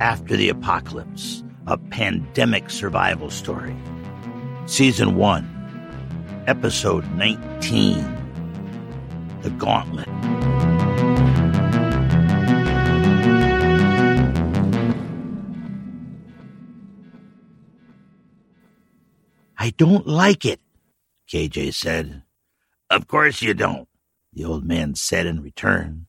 After the Apocalypse, a pandemic survival story. Season 1, Episode 19, The Gauntlet. I don't like it, KJ said. Of course you don't, the old man said in return.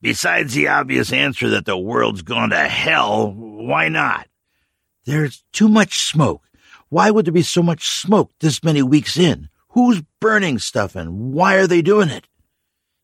Besides the obvious answer that the world's gone to hell, why not? There's too much smoke. Why would there be so much smoke this many weeks in? Who's burning stuff and why are they doing it?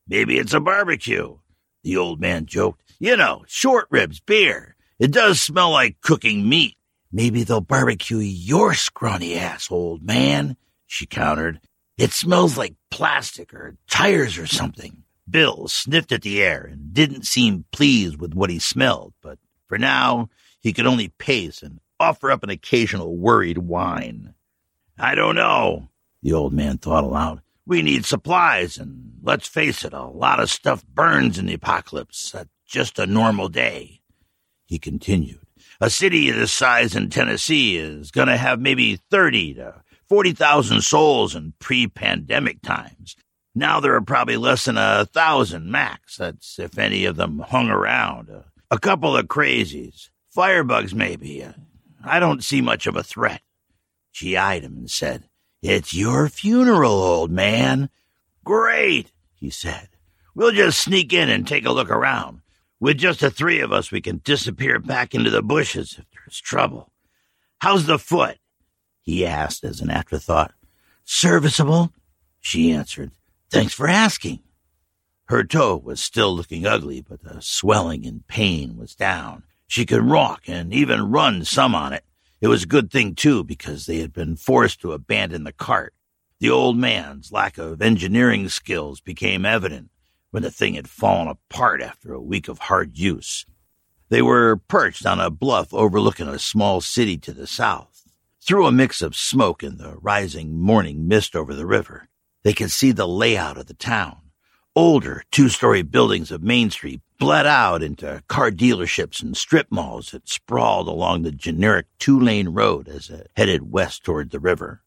Maybe it's a barbecue, the old man joked. You know, short ribs, beer. It does smell like cooking meat. Maybe they'll barbecue your scrawny ass, old man, she countered. It smells like plastic or tires or something. Bill sniffed at the air and didn't seem pleased with what he smelled, but for now he could only pace and offer up an occasional worried whine. I don't know, the old man thought aloud. We need supplies, and let's face it, a lot of stuff burns in the apocalypse. That's just a normal day. He continued. A city this size in Tennessee is going to have maybe 30 to 40,000 souls in pre pandemic times. Now there are probably less than a thousand max. That's if any of them hung around. A, a couple of crazies. Firebugs, maybe. Uh, I don't see much of a threat. She eyed him and said, It's your funeral, old man. Great, he said. We'll just sneak in and take a look around. With just the three of us, we can disappear back into the bushes if there's trouble. How's the foot? He asked as an afterthought. Serviceable, she answered. Thanks for asking. Her toe was still looking ugly, but the swelling and pain was down. She could walk and even run some on it. It was a good thing, too, because they had been forced to abandon the cart. The old man's lack of engineering skills became evident when the thing had fallen apart after a week of hard use. They were perched on a bluff overlooking a small city to the south. Through a mix of smoke and the rising morning mist over the river, they could see the layout of the town. Older two story buildings of Main Street bled out into car dealerships and strip malls that sprawled along the generic two lane road as it headed west toward the river.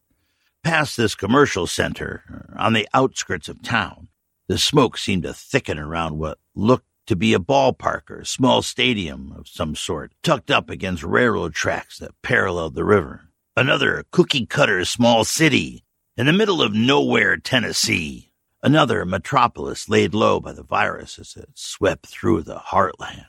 Past this commercial center, on the outskirts of town, the smoke seemed to thicken around what looked to be a ballpark or small stadium of some sort, tucked up against railroad tracks that paralleled the river. Another cookie cutter small city in the middle of nowhere, Tennessee, another metropolis laid low by the virus as it swept through the heartland.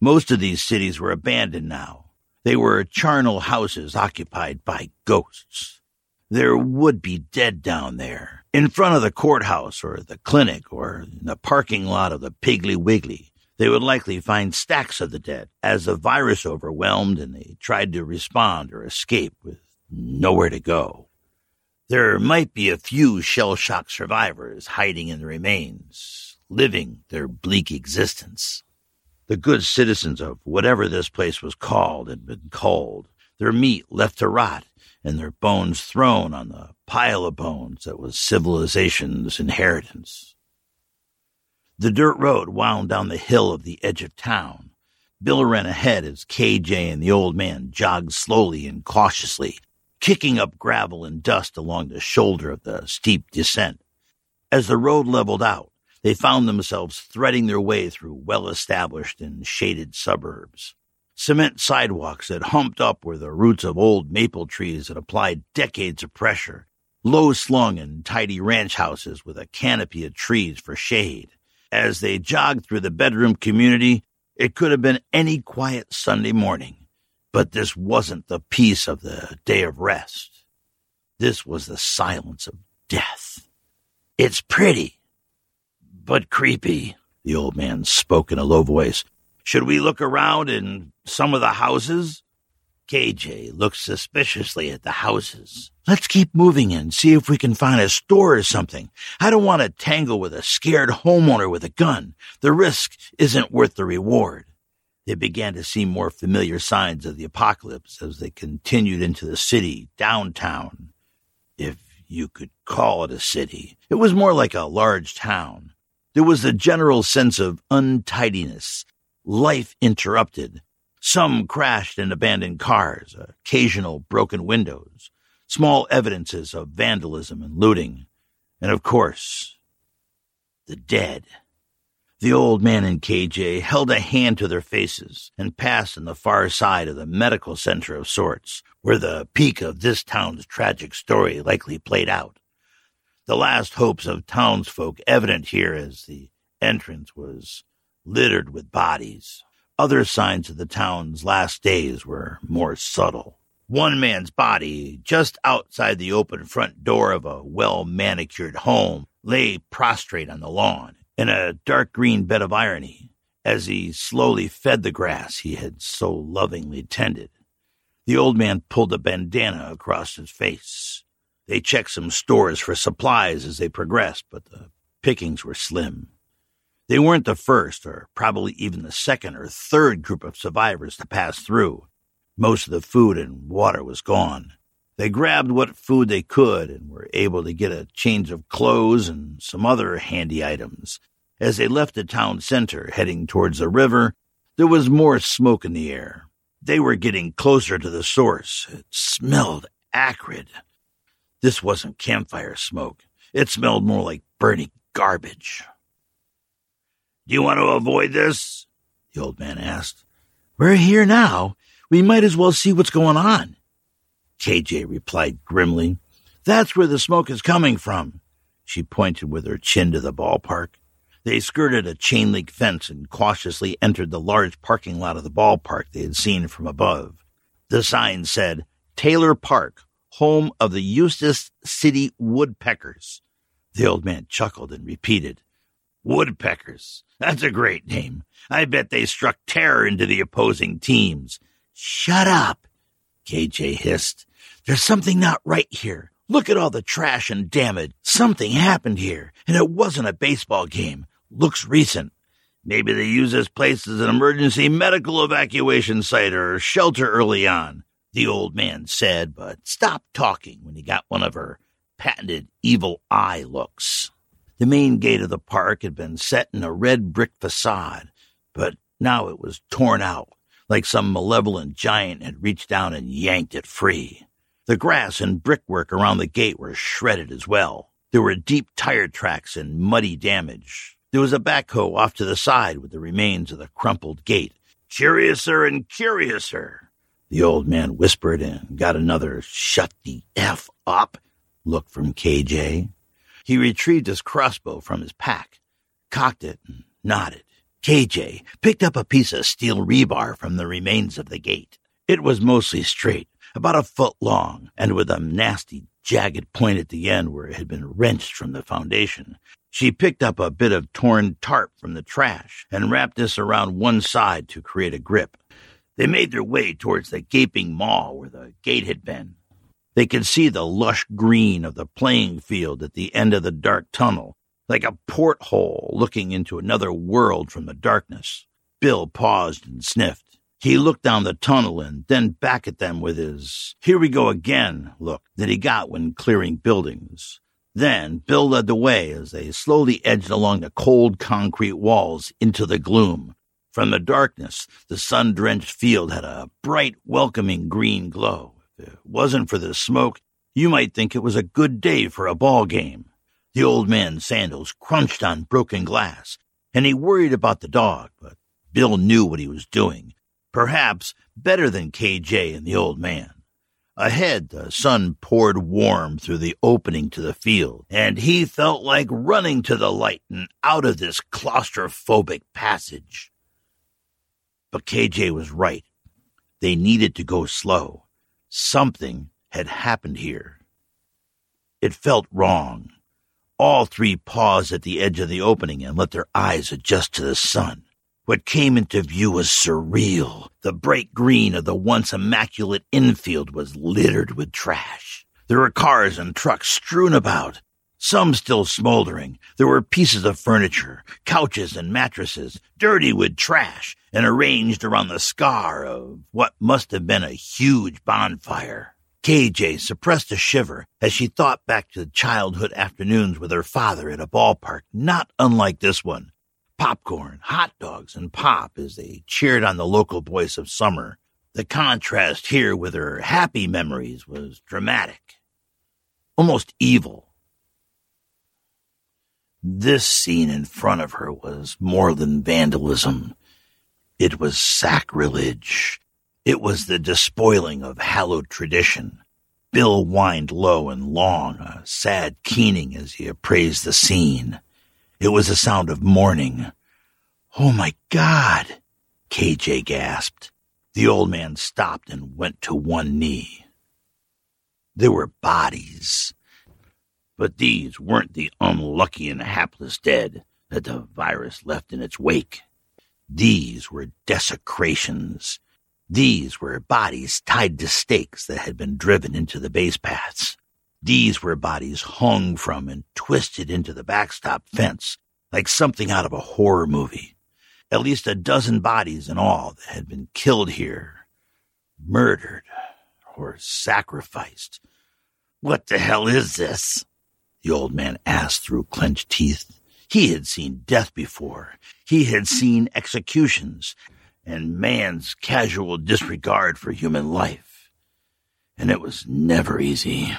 Most of these cities were abandoned now. They were charnel houses occupied by ghosts. There would be dead down there, in front of the courthouse or the clinic or in the parking lot of the Piggly Wiggly. They would likely find stacks of the dead as the virus overwhelmed and they tried to respond or escape with nowhere to go. There might be a few shell shock survivors hiding in the remains, living their bleak existence. The good citizens of whatever this place was called had been culled, their meat left to rot, and their bones thrown on the pile of bones that was civilization's inheritance. The dirt road wound down the hill of the edge of town. Bill ran ahead as KJ and the old man jogged slowly and cautiously kicking up gravel and dust along the shoulder of the steep descent. As the road leveled out, they found themselves threading their way through well established and shaded suburbs. Cement sidewalks that humped up were the roots of old maple trees that applied decades of pressure, low slung and tidy ranch houses with a canopy of trees for shade. As they jogged through the bedroom community, it could have been any quiet Sunday morning. But this wasn't the peace of the day of rest. This was the silence of death. It's pretty, but creepy. The old man spoke in a low voice. Should we look around in some of the houses? KJ looked suspiciously at the houses. Let's keep moving and see if we can find a store or something. I don't want to tangle with a scared homeowner with a gun. The risk isn't worth the reward. They began to see more familiar signs of the apocalypse as they continued into the city, downtown. If you could call it a city, it was more like a large town. There was a general sense of untidiness, life interrupted, some crashed and abandoned cars, occasional broken windows, small evidences of vandalism and looting, and of course, the dead. The old man and KJ held a hand to their faces and passed on the far side of the medical center of sorts, where the peak of this town's tragic story likely played out. The last hopes of townsfolk evident here as the entrance was littered with bodies. Other signs of the town's last days were more subtle. One man's body, just outside the open front door of a well manicured home, lay prostrate on the lawn in a dark green bed of irony as he slowly fed the grass he had so lovingly tended. The old man pulled a bandana across his face. They checked some stores for supplies as they progressed, but the pickings were slim. They weren't the first, or probably even the second or third group of survivors to pass through. Most of the food and water was gone. They grabbed what food they could and were able to get a change of clothes and some other handy items. As they left the town center, heading towards the river, there was more smoke in the air. They were getting closer to the source. It smelled acrid. This wasn't campfire smoke. It smelled more like burning garbage. Do you want to avoid this? The old man asked. We're here now. We might as well see what's going on. KJ replied grimly. That's where the smoke is coming from. She pointed with her chin to the ballpark. They skirted a chain link fence and cautiously entered the large parking lot of the ballpark they had seen from above. The sign said, Taylor Park, home of the Eustis City Woodpeckers. The old man chuckled and repeated, Woodpeckers. That's a great name. I bet they struck terror into the opposing teams. Shut up, KJ hissed. There's something not right here. Look at all the trash and damage. Something happened here, and it wasn't a baseball game. Looks recent. Maybe they use this place as an emergency medical evacuation site or shelter early on, the old man said, but stopped talking when he got one of her patented evil eye looks. The main gate of the park had been set in a red brick facade, but now it was torn out, like some malevolent giant had reached down and yanked it free. The grass and brickwork around the gate were shredded as well. There were deep tire tracks and muddy damage. There was a backhoe off to the side with the remains of the crumpled gate. Curiouser and curiouser, the old man whispered and got another shut the F up look from KJ. He retrieved his crossbow from his pack, cocked it, and nodded. KJ picked up a piece of steel rebar from the remains of the gate. It was mostly straight, about a foot long, and with a nasty, jagged point at the end where it had been wrenched from the foundation. She picked up a bit of torn tarp from the trash and wrapped this around one side to create a grip. They made their way towards the gaping maw where the gate had been. They could see the lush green of the playing field at the end of the dark tunnel, like a porthole looking into another world from the darkness. Bill paused and sniffed. He looked down the tunnel and then back at them with his here we go again look that he got when clearing buildings. Then Bill led the way as they slowly edged along the cold concrete walls into the gloom. From the darkness, the sun drenched field had a bright, welcoming green glow. If it wasn't for the smoke, you might think it was a good day for a ball game. The old man's sandals crunched on broken glass, and he worried about the dog, but Bill knew what he was doing, perhaps better than KJ and the old man. Ahead, the sun poured warm through the opening to the field, and he felt like running to the light and out of this claustrophobic passage. But KJ was right. They needed to go slow. Something had happened here. It felt wrong. All three paused at the edge of the opening and let their eyes adjust to the sun. What came into view was surreal. The bright green of the once immaculate infield was littered with trash. There were cars and trucks strewn about, some still smoldering. There were pieces of furniture, couches and mattresses, dirty with trash, and arranged around the scar of what must have been a huge bonfire. KJ suppressed a shiver as she thought back to childhood afternoons with her father at a ballpark not unlike this one popcorn, hot dogs, and pop as they cheered on the local boys of summer. The contrast here with her happy memories was dramatic, almost evil. This scene in front of her was more than vandalism. It was sacrilege. It was the despoiling of hallowed tradition. Bill whined low and long, a sad keening as he appraised the scene. It was a sound of mourning. Oh my God! KJ gasped. The old man stopped and went to one knee. There were bodies. But these weren't the unlucky and hapless dead that the virus left in its wake. These were desecrations. These were bodies tied to stakes that had been driven into the base paths. These were bodies hung from and twisted into the backstop fence like something out of a horror movie. At least a dozen bodies in all that had been killed here, murdered, or sacrificed. What the hell is this? The old man asked through clenched teeth. He had seen death before. He had seen executions and man's casual disregard for human life. And it was never easy.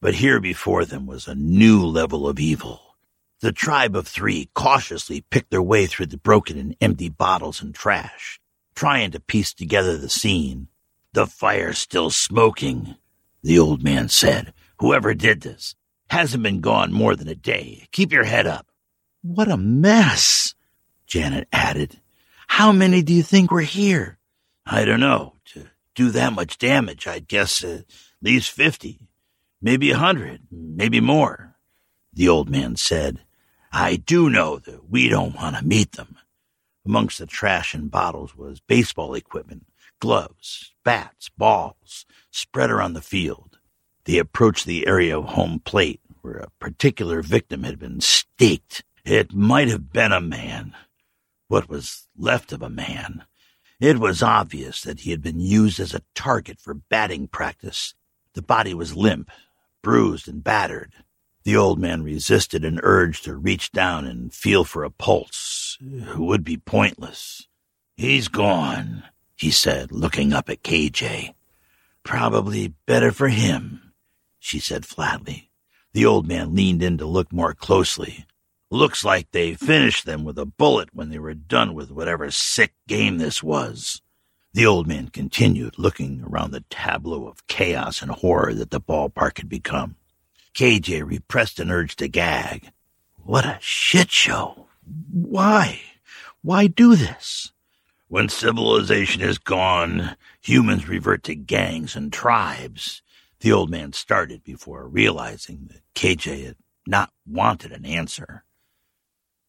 But here before them was a new level of evil. The tribe of three cautiously picked their way through the broken and empty bottles and trash, trying to piece together the scene. The fire's still smoking, the old man said. Whoever did this hasn't been gone more than a day. Keep your head up. What a mess, Janet added. How many do you think were here? I don't know. To do that much damage, I'd guess uh, at least 50, maybe a 100, maybe more. The old man said, I do know that we don't want to meet them. Amongst the trash and bottles was baseball equipment, gloves, bats, balls, spread around the field. They approached the area of home plate where a particular victim had been staked. It might have been a man, what was left of a man. It was obvious that he had been used as a target for batting practice. The body was limp, bruised, and battered. The old man resisted an urge to reach down and feel for a pulse. It would be pointless. He's gone, he said, looking up at KJ. Probably better for him, she said flatly. The old man leaned in to look more closely. Looks like they finished them with a bullet when they were done with whatever sick game this was. The old man continued, looking around the tableau of chaos and horror that the ballpark had become. KJ repressed an urge to gag. What a shit show. Why? Why do this? When civilization is gone, humans revert to gangs and tribes. The old man started before realizing that KJ had not wanted an answer.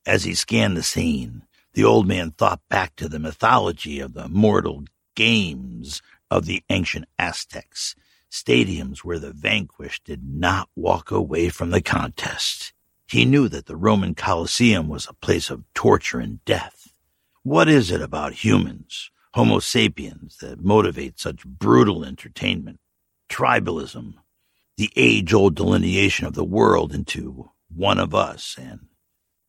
As he scanned the scene, the old man thought back to the mythology of the mortal games of the ancient Aztecs, stadiums where the vanquished did not walk away from the contest. He knew that the Roman Colosseum was a place of torture and death. What is it about humans, Homo sapiens, that motivate such brutal entertainment? Tribalism, the age old delineation of the world into one of us and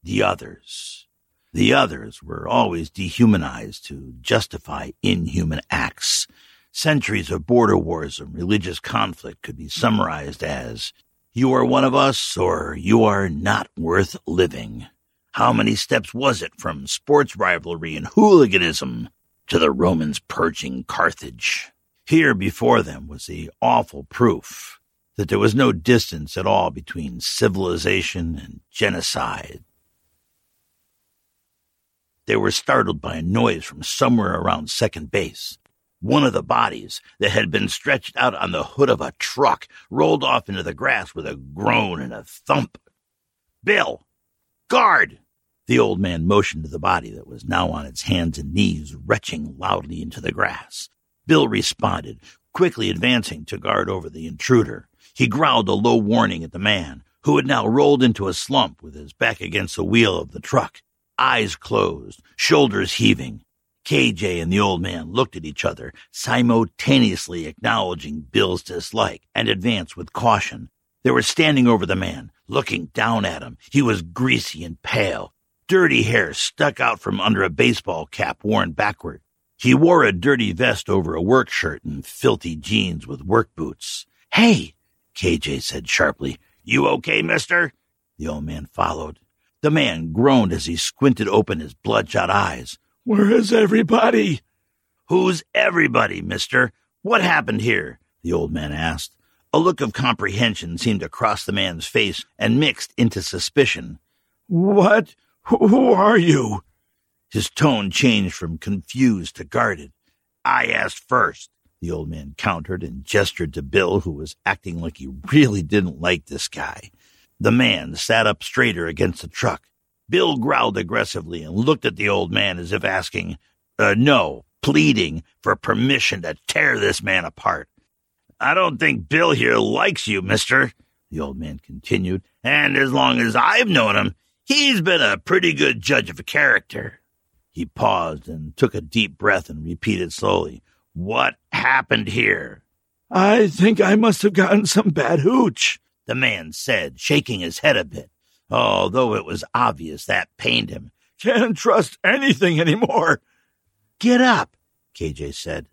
the others. The others were always dehumanized to justify inhuman acts. Centuries of border wars and religious conflict could be summarized as you are one of us or you are not worth living. How many steps was it from sports rivalry and hooliganism to the Romans purging Carthage? Here before them was the awful proof that there was no distance at all between civilization and genocide. They were startled by a noise from somewhere around second base. One of the bodies that had been stretched out on the hood of a truck rolled off into the grass with a groan and a thump. Bill! Guard! The old man motioned to the body that was now on its hands and knees, retching loudly into the grass. Bill responded, quickly advancing to guard over the intruder. He growled a low warning at the man, who had now rolled into a slump with his back against the wheel of the truck, eyes closed, shoulders heaving. KJ and the old man looked at each other, simultaneously acknowledging Bill's dislike, and advanced with caution. They were standing over the man, looking down at him. He was greasy and pale. Dirty hair stuck out from under a baseball cap worn backward. He wore a dirty vest over a work shirt and filthy jeans with work boots. Hey, KJ said sharply, you okay, mister? The old man followed. The man groaned as he squinted open his bloodshot eyes. Where is everybody? Who's everybody, mister? What happened here? The old man asked. A look of comprehension seemed to cross the man's face and mixed into suspicion. What? Who are you? His tone changed from confused to guarded. I asked first, the old man countered and gestured to Bill, who was acting like he really didn't like this guy. The man sat up straighter against the truck. Bill growled aggressively and looked at the old man as if asking, uh, no, pleading for permission to tear this man apart. I don't think Bill here likes you, mister, the old man continued, and as long as I've known him, he's been a pretty good judge of character. He paused and took a deep breath and repeated slowly, What happened here? I think I must have gotten some bad hooch, the man said, shaking his head a bit, although it was obvious that pained him. Can't trust anything anymore. Get up, KJ said.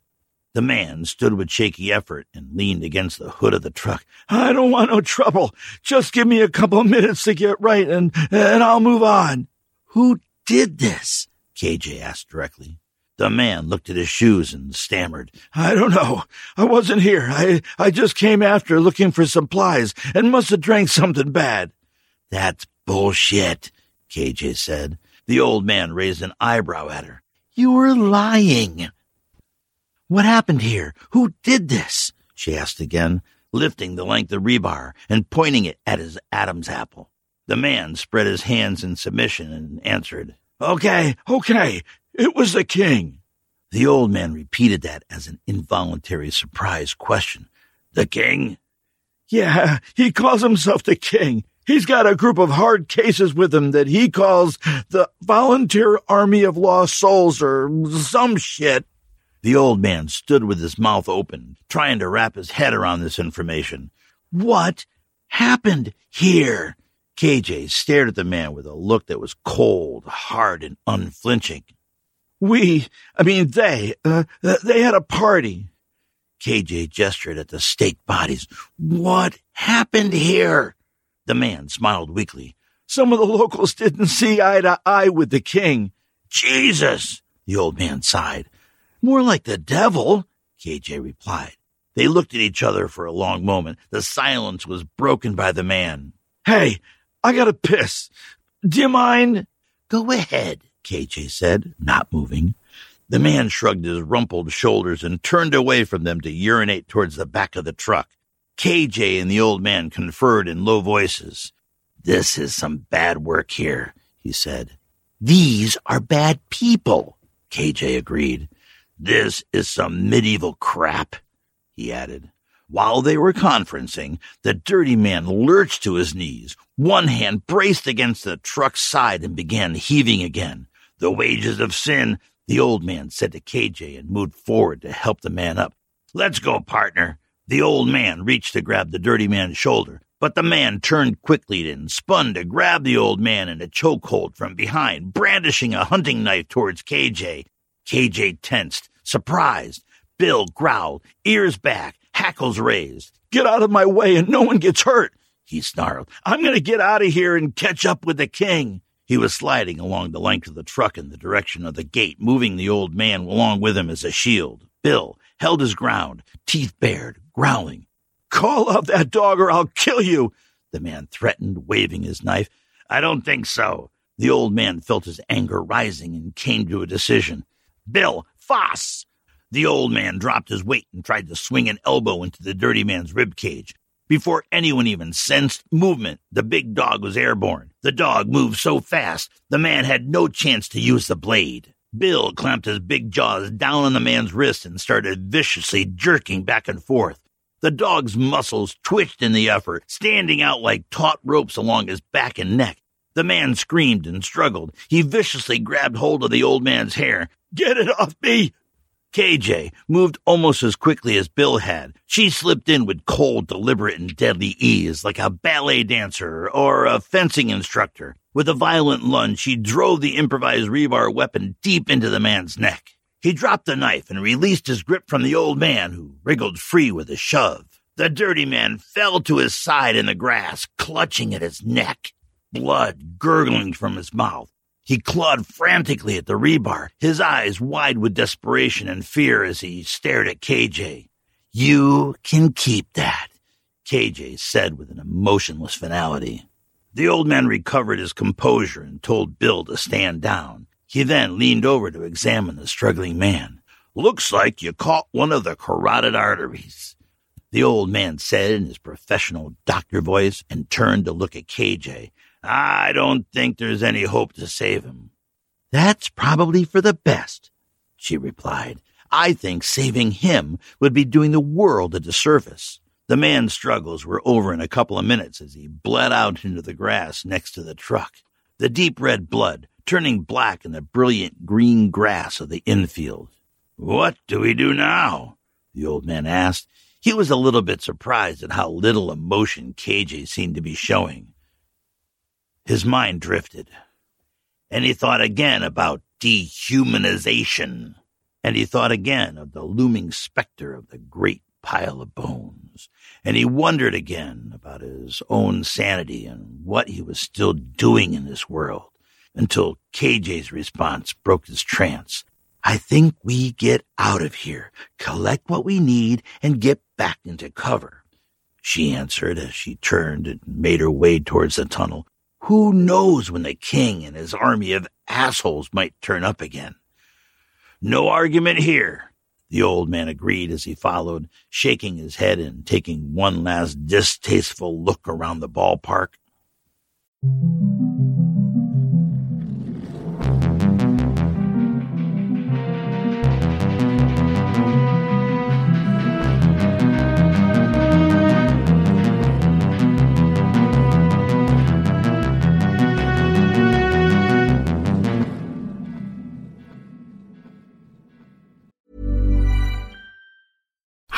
The man stood with shaky effort and leaned against the hood of the truck. I don't want no trouble. Just give me a couple of minutes to get right and, and I'll move on. Who did this? KJ asked directly. The man looked at his shoes and stammered. I don't know. I wasn't here. I, I just came after looking for supplies and must have drank something bad. That's bullshit, KJ said. The old man raised an eyebrow at her. You were lying. What happened here? Who did this? she asked again, lifting the length of rebar and pointing it at his Adam's apple. The man spread his hands in submission and answered, Okay, okay, it was the king. The old man repeated that as an involuntary surprise question. The king? Yeah, he calls himself the king. He's got a group of hard cases with him that he calls the Volunteer Army of Lost Souls or some shit. The old man stood with his mouth open, trying to wrap his head around this information. What happened here? KJ stared at the man with a look that was cold, hard, and unflinching. We, I mean they, uh, they had a party. KJ gestured at the staked bodies. What happened here? The man smiled weakly. Some of the locals didn't see eye to eye with the king. Jesus, the old man sighed. More like the devil, KJ replied. They looked at each other for a long moment. The silence was broken by the man. Hey, I gotta piss. Do you mind? Go ahead, KJ said, not moving. The man shrugged his rumpled shoulders and turned away from them to urinate towards the back of the truck. KJ and the old man conferred in low voices. This is some bad work here, he said. These are bad people, KJ agreed. This is some medieval crap, he added. While they were conferencing, the dirty man lurched to his knees, one hand braced against the truck's side and began heaving again. The wages of sin, the old man said to KJ and moved forward to help the man up. Let's go, partner. The old man reached to grab the dirty man's shoulder, but the man turned quickly and spun to grab the old man in a chokehold from behind, brandishing a hunting knife towards KJ. KJ tensed, surprised. Bill growled, ears back, hackles raised. Get out of my way and no one gets hurt, he snarled. I'm going to get out of here and catch up with the king. He was sliding along the length of the truck in the direction of the gate, moving the old man along with him as a shield. Bill held his ground, teeth bared, growling. Call out that dog or I'll kill you, the man threatened, waving his knife. I don't think so. The old man felt his anger rising and came to a decision. Bill, Foss! The old man dropped his weight and tried to swing an elbow into the dirty man's rib cage. Before anyone even sensed movement, the big dog was airborne. The dog moved so fast, the man had no chance to use the blade. Bill clamped his big jaws down on the man's wrist and started viciously jerking back and forth. The dog's muscles twitched in the effort, standing out like taut ropes along his back and neck. The man screamed and struggled. He viciously grabbed hold of the old man's hair. Get it off me! KJ moved almost as quickly as Bill had. She slipped in with cold, deliberate, and deadly ease, like a ballet dancer or a fencing instructor. With a violent lunge, she drove the improvised rebar weapon deep into the man's neck. He dropped the knife and released his grip from the old man, who wriggled free with a shove. The dirty man fell to his side in the grass, clutching at his neck, blood gurgling from his mouth. He clawed frantically at the rebar, his eyes wide with desperation and fear as he stared at KJ. You can keep that, KJ said with an emotionless finality. The old man recovered his composure and told Bill to stand down. He then leaned over to examine the struggling man. Looks like you caught one of the carotid arteries. The old man said in his professional doctor voice and turned to look at KJ, I don't think there's any hope to save him. That's probably for the best, she replied. I think saving him would be doing the world a disservice. The man's struggles were over in a couple of minutes as he bled out into the grass next to the truck. The deep red blood turning black in the brilliant green grass of the infield. What do we do now? The old man asked. He was a little bit surprised at how little emotion KJ seemed to be showing. His mind drifted, and he thought again about dehumanization, and he thought again of the looming specter of the great pile of bones, and he wondered again about his own sanity and what he was still doing in this world until KJ's response broke his trance. I think we get out of here, collect what we need, and get back into cover. She answered as she turned and made her way towards the tunnel, who knows when the king and his army of assholes might turn up again? No argument here, the old man agreed as he followed, shaking his head and taking one last distasteful look around the ballpark.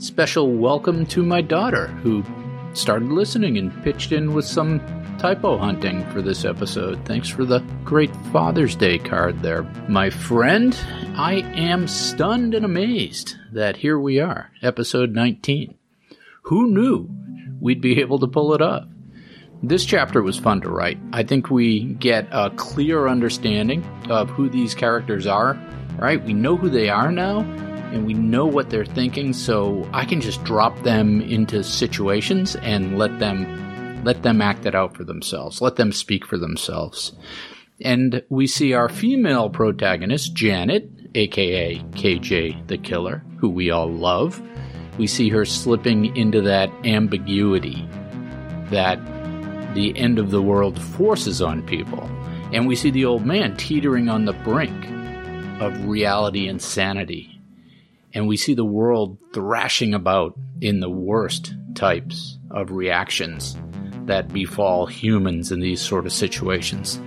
Special welcome to my daughter, who started listening and pitched in with some typo hunting for this episode. Thanks for the great Father's Day card there. My friend, I am stunned and amazed that here we are, episode 19. Who knew we'd be able to pull it off? This chapter was fun to write. I think we get a clear understanding of who these characters are. Right? We know who they are now, and we know what they're thinking, so I can just drop them into situations and let them let them act it out for themselves. Let them speak for themselves. And we see our female protagonist, Janet, aka KJ the Killer, who we all love. We see her slipping into that ambiguity that the end of the world forces on people. And we see the old man teetering on the brink of reality and sanity. And we see the world thrashing about in the worst types of reactions that befall humans in these sort of situations.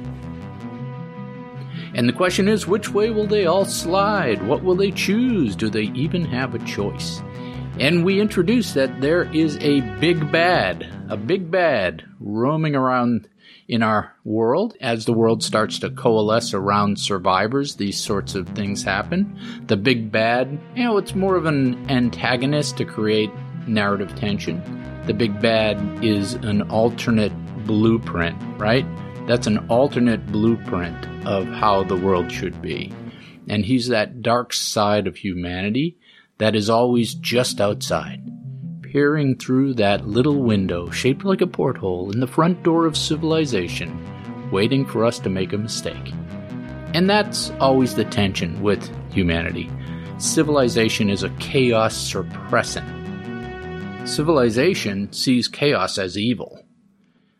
And the question is which way will they all slide? What will they choose? Do they even have a choice? And we introduce that there is a big bad, a big bad roaming around in our world as the world starts to coalesce around survivors. These sorts of things happen. The big bad, you know, it's more of an antagonist to create narrative tension. The big bad is an alternate blueprint, right? That's an alternate blueprint of how the world should be. And he's that dark side of humanity that is always just outside, peering through that little window shaped like a porthole in the front door of civilization, waiting for us to make a mistake. And that's always the tension with humanity. Civilization is a chaos suppressant. Civilization sees chaos as evil.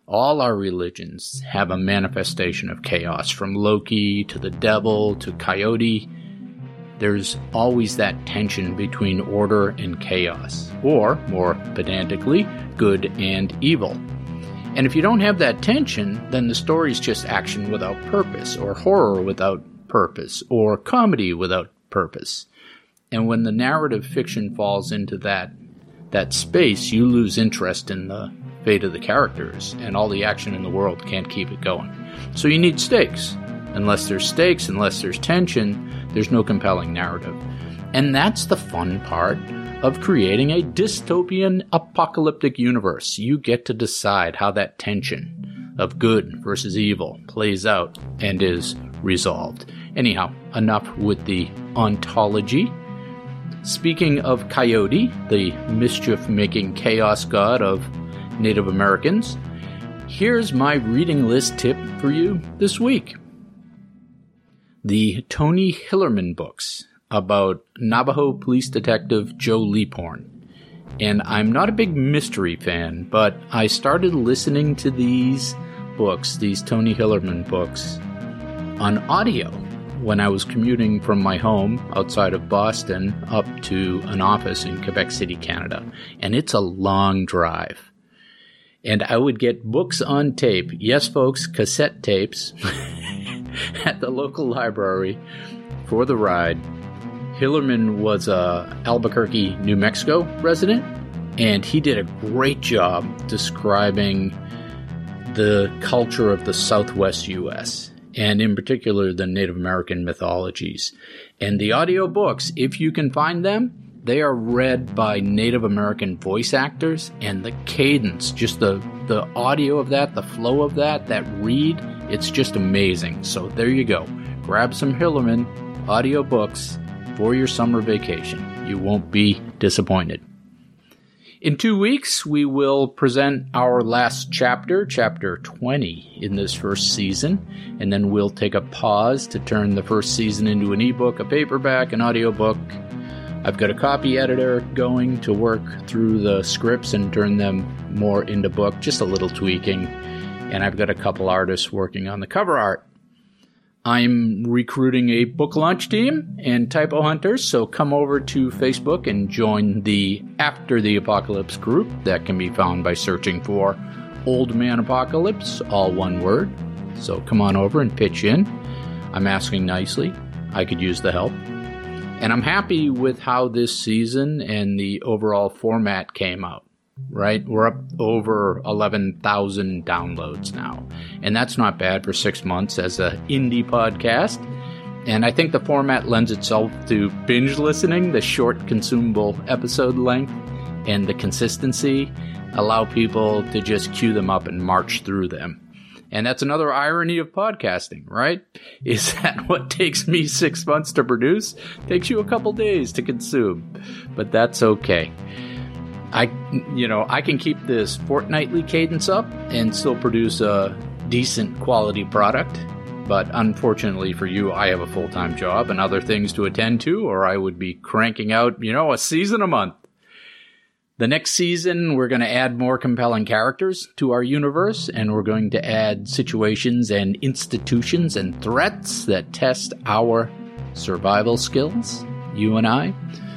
All our religions have a manifestation of chaos, from Loki to the devil to Coyote there's always that tension between order and chaos, or, more pedantically, good and evil. And if you don't have that tension, then the story's just action without purpose, or horror without purpose, or comedy without purpose. And when the narrative fiction falls into that that space, you lose interest in the fate of the characters, and all the action in the world can't keep it going. So you need stakes. Unless there's stakes, unless there's tension, there's no compelling narrative. And that's the fun part of creating a dystopian apocalyptic universe. You get to decide how that tension of good versus evil plays out and is resolved. Anyhow, enough with the ontology. Speaking of Coyote, the mischief making chaos god of Native Americans, here's my reading list tip for you this week the Tony Hillerman books about Navajo police detective Joe Leaphorn. And I'm not a big mystery fan, but I started listening to these books, these Tony Hillerman books, on audio when I was commuting from my home outside of Boston up to an office in Quebec City, Canada. And it's a long drive. And I would get books on tape. Yes, folks, cassette tapes. at the local library for the ride. Hillerman was a Albuquerque, New Mexico resident, and he did a great job describing the culture of the Southwest U.S. and in particular the Native American mythologies. And the audiobooks, if you can find them, they are read by Native American voice actors and the cadence, just the the audio of that, the flow of that, that read, it's just amazing. So there you go. Grab some Hillerman audiobooks for your summer vacation. You won't be disappointed. In two weeks, we will present our last chapter, chapter 20, in this first season, and then we'll take a pause to turn the first season into an ebook, a paperback, an audiobook, I've got a copy editor going to work through the scripts and turn them more into book, just a little tweaking. And I've got a couple artists working on the cover art. I'm recruiting a book launch team and typo hunters, so come over to Facebook and join the After the Apocalypse group that can be found by searching for Old Man Apocalypse, all one word. So come on over and pitch in. I'm asking nicely. I could use the help. And I'm happy with how this season and the overall format came out. Right? We're up over 11,000 downloads now. And that's not bad for six months as an indie podcast. And I think the format lends itself to binge listening, the short consumable episode length, and the consistency allow people to just queue them up and march through them. And that's another irony of podcasting, right? Is that what takes me six months to produce takes you a couple days to consume. But that's okay. I, you know, I can keep this fortnightly cadence up and still produce a decent quality product. But unfortunately for you, I have a full time job and other things to attend to, or I would be cranking out, you know, a season a month. The next season, we're going to add more compelling characters to our universe, and we're going to add situations and institutions and threats that test our survival skills, you and I.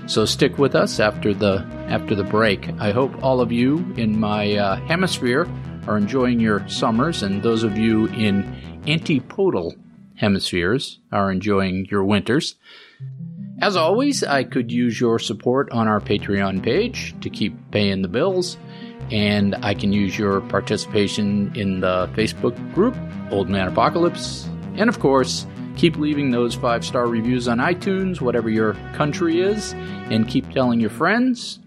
So stick with us after the after the break. I hope all of you in my uh, hemisphere are enjoying your summers, and those of you in antipodal hemispheres are enjoying your winters. As always, I could use your support on our Patreon page to keep paying the bills, and I can use your participation in the Facebook group, Old Man Apocalypse, and of course, keep leaving those five star reviews on iTunes, whatever your country is, and keep telling your friends.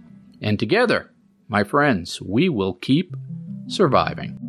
And together, my friends, we will keep surviving.